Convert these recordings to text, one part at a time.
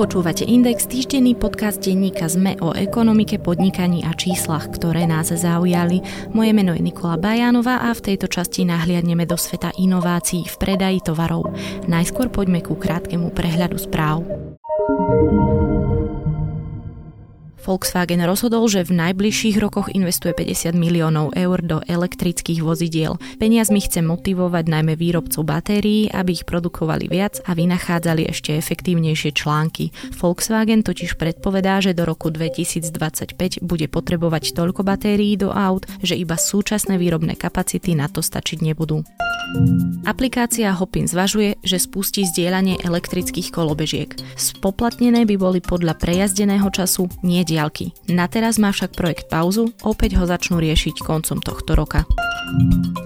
Počúvate Index, týždenný podcast denníka ZME o ekonomike, podnikaní a číslach, ktoré nás zaujali. Moje meno je Nikola Bajánová a v tejto časti nahliadneme do sveta inovácií v predaji tovarov. Najskôr poďme ku krátkemu prehľadu správ. Volkswagen rozhodol, že v najbližších rokoch investuje 50 miliónov eur do elektrických vozidiel. Peniazmi chce motivovať najmä výrobcov batérií, aby ich produkovali viac a vynachádzali ešte efektívnejšie články. Volkswagen totiž predpovedá, že do roku 2025 bude potrebovať toľko batérií do aut, že iba súčasné výrobné kapacity na to stačiť nebudú. Aplikácia Hopin zvažuje, že spustí zdieľanie elektrických kolobežiek. Spoplatnené by boli podľa prejazdeného času, nie diálky. Na teraz má však projekt pauzu, opäť ho začnú riešiť koncom tohto roka.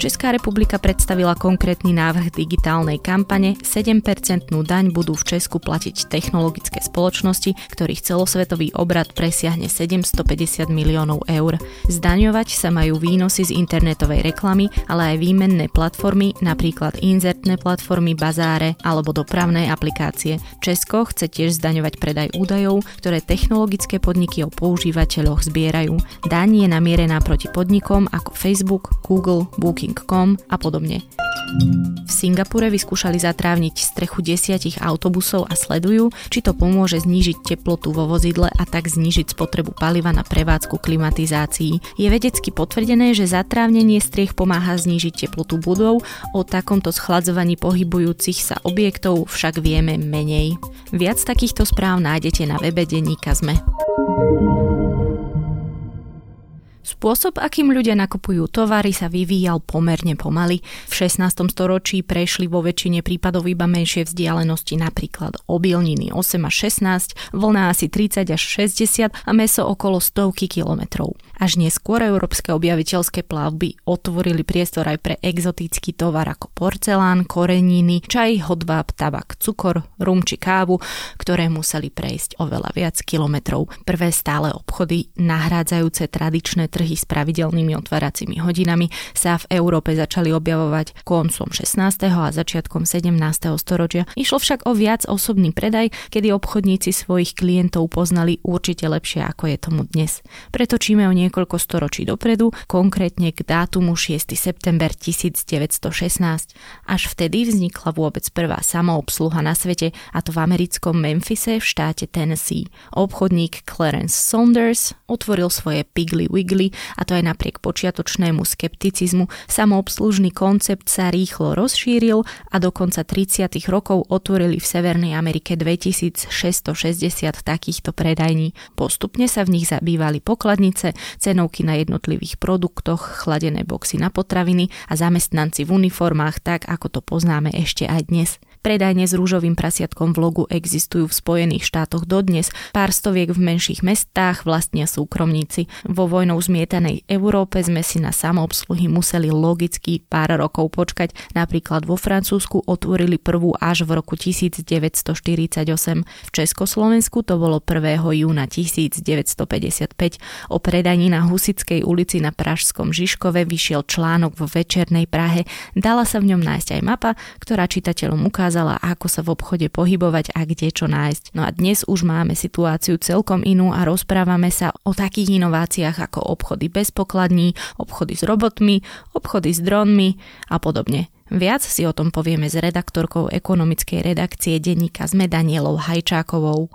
Česká republika predstavila konkrétny návrh digitálnej kampane. 7% daň budú v Česku platiť technologické spoločnosti, ktorých celosvetový obrad presiahne 750 miliónov eur. Zdaňovať sa majú výnosy z internetovej reklamy, ale aj výmenné platformy, napríklad inzertné platformy, bazáre alebo dopravné aplikácie. Česko chce tiež zdaňovať predaj údajov, ktoré technologické podniky o používateľoch zbierajú. Daň je namierená proti podnikom ako Facebook, Google, Booking.com a podobne. V Singapure vyskúšali zatrávniť strechu desiatich autobusov a sledujú, či to pomôže znížiť teplotu vo vozidle a tak znížiť spotrebu paliva na prevádzku klimatizácií. Je vedecky potvrdené, že zatrávnenie striech pomáha znížiť teplotu budov, o takomto schladzovaní pohybujúcich sa objektov však vieme menej. Viac takýchto správ nájdete na webe denníka ZME. Música Spôsob, akým ľudia nakupujú tovary, sa vyvíjal pomerne pomaly. V 16. storočí prešli vo väčšine prípadov iba menšie vzdialenosti, napríklad obilniny 8 až 16, vlna asi 30 až 60 a meso okolo stovky kilometrov. Až neskôr európske objaviteľské plavby otvorili priestor aj pre exotický tovar ako porcelán, koreniny, čaj, hodváb, tabak, cukor, rum či kávu, ktoré museli prejsť oveľa viac kilometrov. Prvé stále obchody, nahrádzajúce tradičné trhy s pravidelnými otváracími hodinami, sa v Európe začali objavovať koncom 16. a začiatkom 17. storočia. Išlo však o viac osobný predaj, kedy obchodníci svojich klientov poznali určite lepšie ako je tomu dnes. Pretočíme o niekoľko storočí dopredu, konkrétne k dátumu 6. september 1916. Až vtedy vznikla vôbec prvá samoobsluha na svete, a to v americkom Memphise v štáte Tennessee. Obchodník Clarence Saunders otvoril svoje Piggly Wiggly a to aj napriek počiatočnému skepticizmu. Samoobslužný koncept sa rýchlo rozšíril a do konca 30. rokov otvorili v Severnej Amerike 2660 takýchto predajní. Postupne sa v nich zabývali pokladnice, cenovky na jednotlivých produktoch, chladené boxy na potraviny a zamestnanci v uniformách tak, ako to poznáme ešte aj dnes. Predajne s rúžovým prasiatkom v logu existujú v Spojených štátoch dodnes, pár stoviek v menších mestách vlastnia súkromníci. Vo vojnou zmietanej Európe sme si na samoobsluhy museli logicky pár rokov počkať. Napríklad vo Francúzsku otvorili prvú až v roku 1948. V Československu to bolo 1. júna 1955. O predajni na Husickej ulici na Pražskom Žižkove vyšiel článok vo Večernej Prahe. Dala sa v ňom nájsť aj mapa, ktorá čitateľom ukázala, ukázala, ako sa v obchode pohybovať a kde čo nájsť. No a dnes už máme situáciu celkom inú a rozprávame sa o takých inováciách ako obchody bez pokladní, obchody s robotmi, obchody s dronmi a podobne. Viac si o tom povieme s redaktorkou ekonomickej redakcie denníka sme Danielou Hajčákovou.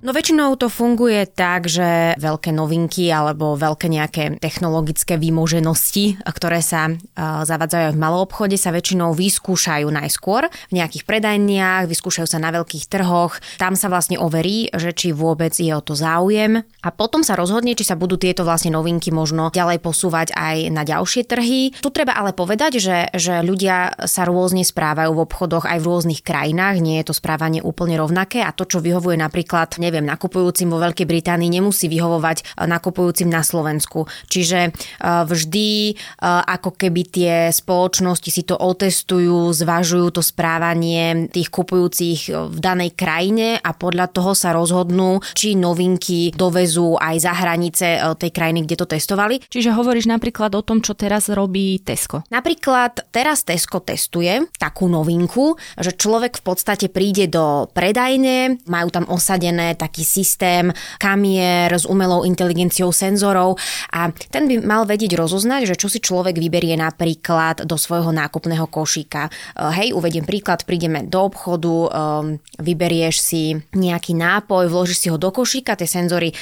No väčšinou to funguje tak, že veľké novinky alebo veľké nejaké technologické výmoženosti, ktoré sa uh, zavadzajú v malom obchode, sa väčšinou vyskúšajú najskôr v nejakých predajniach, vyskúšajú sa na veľkých trhoch, tam sa vlastne overí, že či vôbec je o to záujem. A potom sa rozhodne, či sa budú tieto vlastne novinky možno ďalej posúvať aj na ďalšie trhy. Tu treba ale povedať, že, že ľudia sa rôzne správajú v obchodoch aj v rôznych krajinách, nie je to správanie úplne rovnaké. A to, čo vyhovuje napríklad neviem, nakupujúcim vo Veľkej Británii nemusí vyhovovať nakupujúcim na Slovensku. Čiže vždy ako keby tie spoločnosti si to otestujú, zvažujú to správanie tých kupujúcich v danej krajine a podľa toho sa rozhodnú, či novinky dovezú aj za hranice tej krajiny, kde to testovali. Čiže hovoríš napríklad o tom, čo teraz robí Tesco. Napríklad teraz Tesco testuje takú novinku, že človek v podstate príde do predajne, majú tam osadené taký systém kamier s umelou inteligenciou senzorov a ten by mal vedieť rozoznať, že čo si človek vyberie napríklad do svojho nákupného košíka. Hej, uvediem príklad, prídeme do obchodu, vyberieš si nejaký nápoj, vložíš si ho do košíka, tie senzory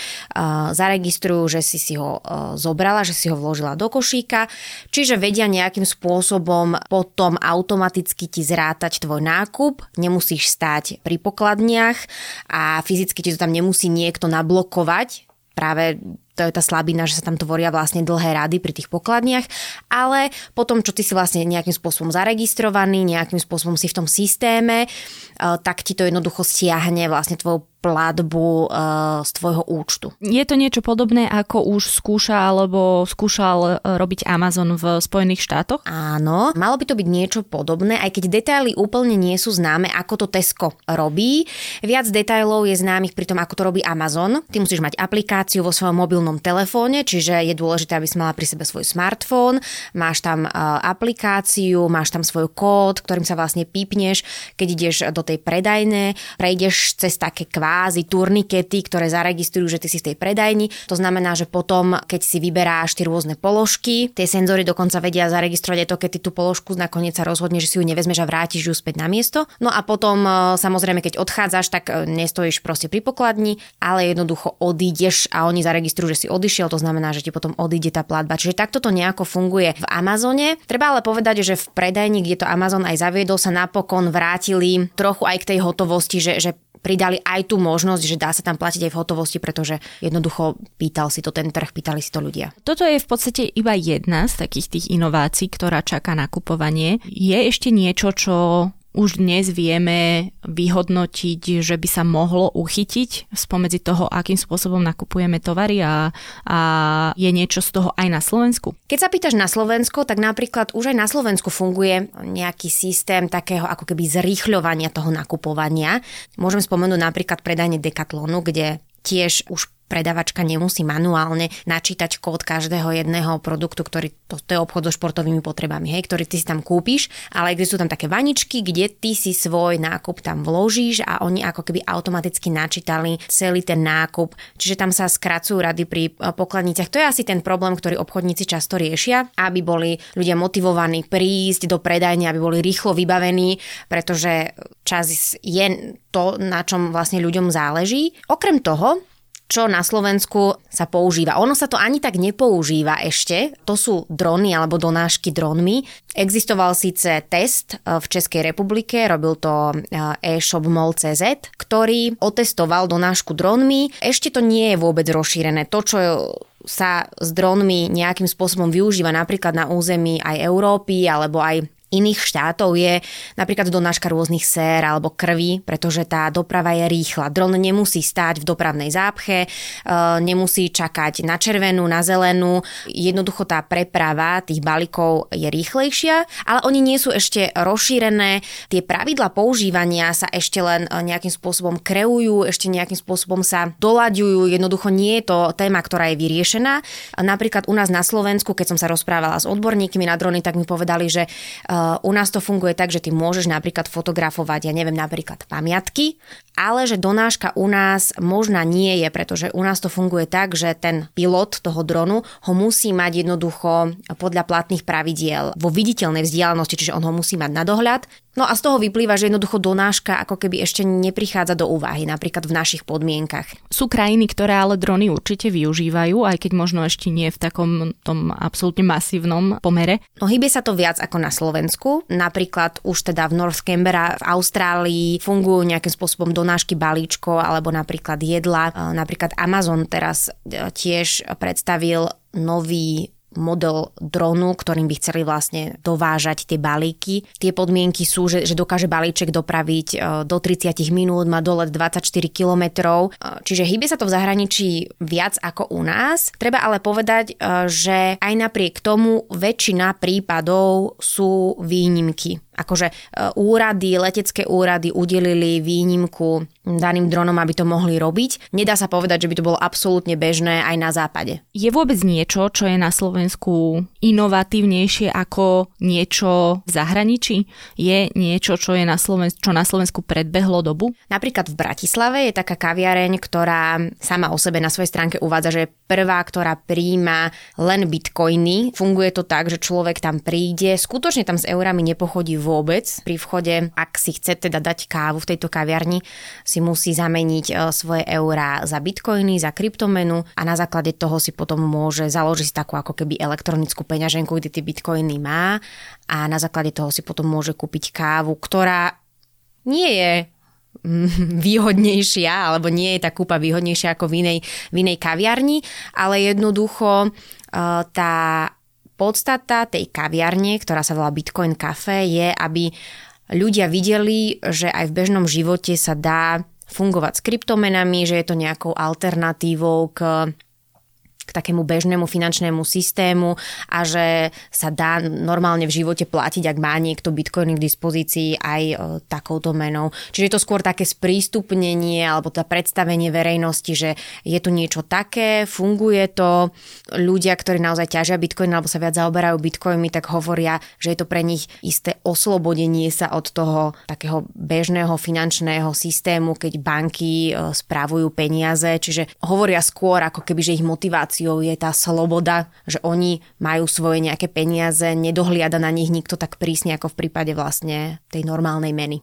zaregistrujú, že si si ho zobrala, že si ho vložila do košíka, čiže vedia nejakým spôsobom potom automaticky ti zrátať tvoj nákup, nemusíš stáť pri pokladniach a fyzicky ti to tam nemusí niekto nablokovať, práve to je tá slabina, že sa tam tvoria vlastne dlhé rady pri tých pokladniach, ale potom, čo ty si vlastne nejakým spôsobom zaregistrovaný, nejakým spôsobom si v tom systéme, eh, tak ti to jednoducho stiahne vlastne tvojou platbu uh, z tvojho účtu. Je to niečo podobné, ako už skúša alebo skúšal eh, robiť Amazon v Spojených štátoch? Áno, malo by to byť niečo podobné, aj keď detaily úplne nie sú známe, ako to Tesco robí. Viac detailov je známych pri tom, ako to robí Amazon. Ty musíš mať aplikáciu vo svojom mobilnom telefóne, čiže je dôležité, aby si mala pri sebe svoj smartfón, máš tam uh, aplikáciu, máš tam svoj kód, ktorým sa vlastne pípneš, keď ideš do tej predajne, prejdeš cez také kvá kvázi turnikety, ktoré zaregistrujú, že ty si z tej predajni. To znamená, že potom, keď si vyberáš tie rôzne položky, tie senzory dokonca vedia zaregistrovať aj to, keď ty tú položku nakoniec sa rozhodne, že si ju nevezmeš a vrátiš ju späť na miesto. No a potom e, samozrejme, keď odchádzaš, tak e, nestojíš proste pri pokladni, ale jednoducho odídeš a oni zaregistrujú, že si odišiel, to znamená, že ti potom odíde tá platba. Čiže takto to nejako funguje v Amazone. Treba ale povedať, že v predajni, kde to Amazon aj zaviedol, sa napokon vrátili trochu aj k tej hotovosti, že, že pridali aj tú možnosť, že dá sa tam platiť aj v hotovosti, pretože jednoducho pýtal si to ten trh, pýtali si to ľudia. Toto je v podstate iba jedna z takých tých inovácií, ktorá čaká na kupovanie. Je ešte niečo, čo už dnes vieme vyhodnotiť, že by sa mohlo uchytiť spomedzi toho, akým spôsobom nakupujeme tovary a, a je niečo z toho aj na Slovensku? Keď sa pýtaš na Slovensko, tak napríklad už aj na Slovensku funguje nejaký systém takého ako keby zrýchľovania toho nakupovania. Môžem spomenúť napríklad predajne Decathlonu, kde tiež už predavačka nemusí manuálne načítať kód každého jedného produktu, ktorý to, to je obchod so športovými potrebami, hej, ktorý ty si tam kúpiš, ale kde sú tam také vaničky, kde ty si svoj nákup tam vložíš a oni ako keby automaticky načítali celý ten nákup. Čiže tam sa skracujú rady pri e, pokladniciach. To je asi ten problém, ktorý obchodníci často riešia, aby boli ľudia motivovaní prísť do predajne, aby boli rýchlo vybavení, pretože čas je to, na čom vlastne ľuďom záleží. Okrem toho, čo na Slovensku sa používa. Ono sa to ani tak nepoužíva ešte. To sú drony alebo donášky dronmi. Existoval síce test e, v Českej republike, robil to e, e-shop mall.cz, ktorý otestoval donášku dronmi. Ešte to nie je vôbec rozšírené. To, čo sa s dronmi nejakým spôsobom využíva napríklad na území aj Európy alebo aj iných štátov je napríklad donáška rôznych sér alebo krvi, pretože tá doprava je rýchla. Dron nemusí stáť v dopravnej zápche, e, nemusí čakať na červenú, na zelenú. Jednoducho tá preprava tých balíkov je rýchlejšia, ale oni nie sú ešte rozšírené. Tie pravidla používania sa ešte len e, nejakým spôsobom kreujú, ešte nejakým spôsobom sa doľaďujú. Jednoducho nie je to téma, ktorá je vyriešená. Napríklad u nás na Slovensku, keď som sa rozprávala s odborníkmi na drony, tak mi povedali, že e, u nás to funguje tak, že ty môžeš napríklad fotografovať, ja neviem, napríklad pamiatky, ale že donáška u nás možná nie je, pretože u nás to funguje tak, že ten pilot toho dronu ho musí mať jednoducho podľa platných pravidiel vo viditeľnej vzdialenosti, čiže on ho musí mať na dohľad. No a z toho vyplýva, že jednoducho donáška ako keby ešte neprichádza do úvahy, napríklad v našich podmienkach. Sú krajiny, ktoré ale drony určite využívajú, aj keď možno ešte nie v takom tom absolútne masívnom pomere. No hýbe sa to viac ako na Slovensku. Napríklad už teda v North Canberra v Austrálii fungujú nejakým spôsobom donášky balíčko alebo napríklad jedla. Napríklad Amazon teraz e, tiež predstavil nový model dronu, ktorým by chceli vlastne dovážať tie balíky. Tie podmienky sú, že, že dokáže balíček dopraviť e, do 30 minút, má dolet 24 kilometrov, e, čiže hýbe sa to v zahraničí viac ako u nás. Treba ale povedať, e, že aj napriek tomu väčšina prípadov sú výnimky akože úrady, letecké úrady udelili výnimku daným dronom, aby to mohli robiť. Nedá sa povedať, že by to bolo absolútne bežné aj na západe. Je vôbec niečo, čo je na Slovensku Slovensku inovatívnejšie ako niečo v zahraničí? Je niečo, čo, je na Slovensku, čo na Slovensku predbehlo dobu? Napríklad v Bratislave je taká kaviareň, ktorá sama o sebe na svojej stránke uvádza, že je prvá, ktorá príjma len bitcoiny. Funguje to tak, že človek tam príde, skutočne tam s eurami nepochodí vôbec. Pri vchode, ak si chce teda dať kávu v tejto kaviarni, si musí zameniť e, svoje eurá za bitcoiny, za kryptomenu a na základe toho si potom môže založiť takú ako keby elektronickú peňaženku, kde tie bitcoiny má a na základe toho si potom môže kúpiť kávu, ktorá nie je mm, výhodnejšia, alebo nie je tá kúpa výhodnejšia ako v inej, v inej kaviarni, ale jednoducho e, tá podstata tej kaviarne, ktorá sa volá Bitcoin Cafe, je, aby ľudia videli, že aj v bežnom živote sa dá fungovať s kryptomenami, že je to nejakou alternatívou k k takému bežnému finančnému systému a že sa dá normálne v živote platiť, ak má niekto bitcoiny k dispozícii aj e, takouto menou. Čiže je to skôr také sprístupnenie alebo to predstavenie verejnosti, že je tu niečo také, funguje to. Ľudia, ktorí naozaj ťažia bitcoiny alebo sa viac zaoberajú bitcoinmi, tak hovoria, že je to pre nich isté oslobodenie sa od toho takého bežného finančného systému, keď banky e, spravujú peniaze. Čiže hovoria skôr ako keby, že ich motivácia motiváciou je tá sloboda, že oni majú svoje nejaké peniaze, nedohliada na nich nikto tak prísne ako v prípade vlastne tej normálnej meny.